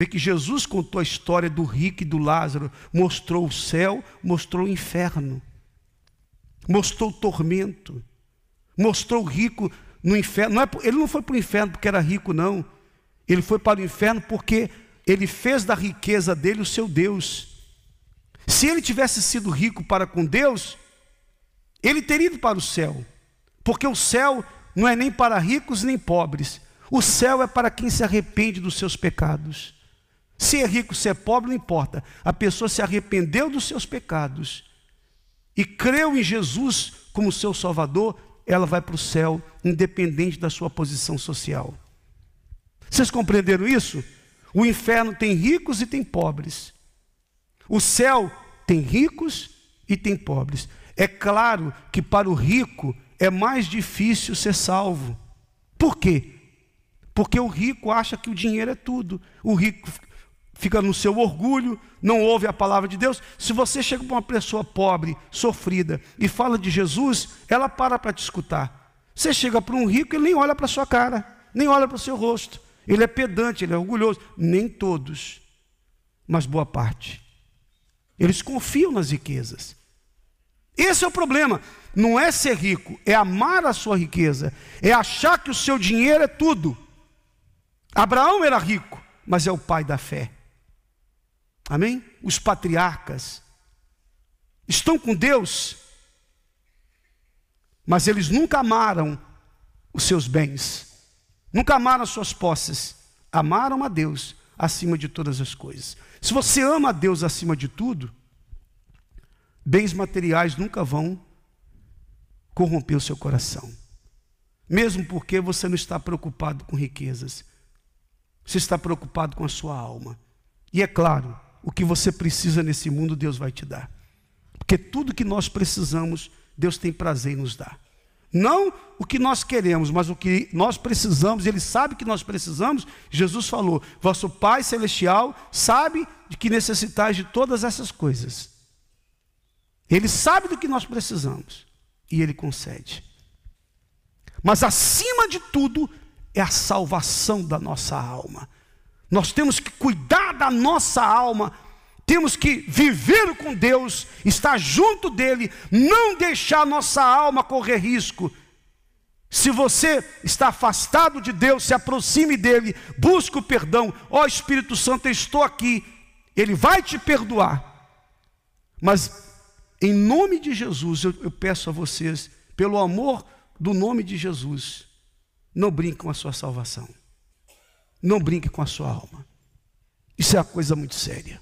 Vê que Jesus contou a história do rico e do Lázaro, mostrou o céu, mostrou o inferno, mostrou o tormento, mostrou o rico no inferno. Não é, ele não foi para o inferno porque era rico, não. Ele foi para o inferno porque ele fez da riqueza dele o seu Deus. Se ele tivesse sido rico para com Deus, ele teria ido para o céu, porque o céu não é nem para ricos nem pobres, o céu é para quem se arrepende dos seus pecados. Se é rico, se é pobre, não importa. A pessoa se arrependeu dos seus pecados e creu em Jesus como seu Salvador, ela vai para o céu, independente da sua posição social. Vocês compreenderam isso? O inferno tem ricos e tem pobres. O céu tem ricos e tem pobres. É claro que para o rico é mais difícil ser salvo. Por quê? Porque o rico acha que o dinheiro é tudo. O rico fica no seu orgulho, não ouve a palavra de Deus. Se você chega para uma pessoa pobre, sofrida, e fala de Jesus, ela para para te escutar. Você chega para um rico, ele nem olha para a sua cara, nem olha para o seu rosto. Ele é pedante, ele é orgulhoso. Nem todos, mas boa parte. Eles confiam nas riquezas. Esse é o problema. Não é ser rico, é amar a sua riqueza, é achar que o seu dinheiro é tudo. Abraão era rico, mas é o pai da fé. Amém? Os patriarcas estão com Deus, mas eles nunca amaram os seus bens, nunca amaram as suas posses, amaram a Deus acima de todas as coisas. Se você ama a Deus acima de tudo, bens materiais nunca vão corromper o seu coração. Mesmo porque você não está preocupado com riquezas, você está preocupado com a sua alma. E é claro, o que você precisa nesse mundo, Deus vai te dar. Porque tudo que nós precisamos, Deus tem prazer em nos dar. Não o que nós queremos, mas o que nós precisamos, Ele sabe que nós precisamos. Jesus falou: Vosso Pai Celestial sabe de que necessitais de todas essas coisas. Ele sabe do que nós precisamos e Ele concede. Mas acima de tudo é a salvação da nossa alma. Nós temos que cuidar da nossa alma, temos que viver com Deus, estar junto dEle, não deixar nossa alma correr risco. Se você está afastado de Deus, se aproxime dEle, busque o perdão. Ó oh, Espírito Santo, eu estou aqui. Ele vai te perdoar. Mas, em nome de Jesus, eu, eu peço a vocês, pelo amor do nome de Jesus, não brinque com a sua salvação. Não brinque com a sua alma. Isso é uma coisa muito séria.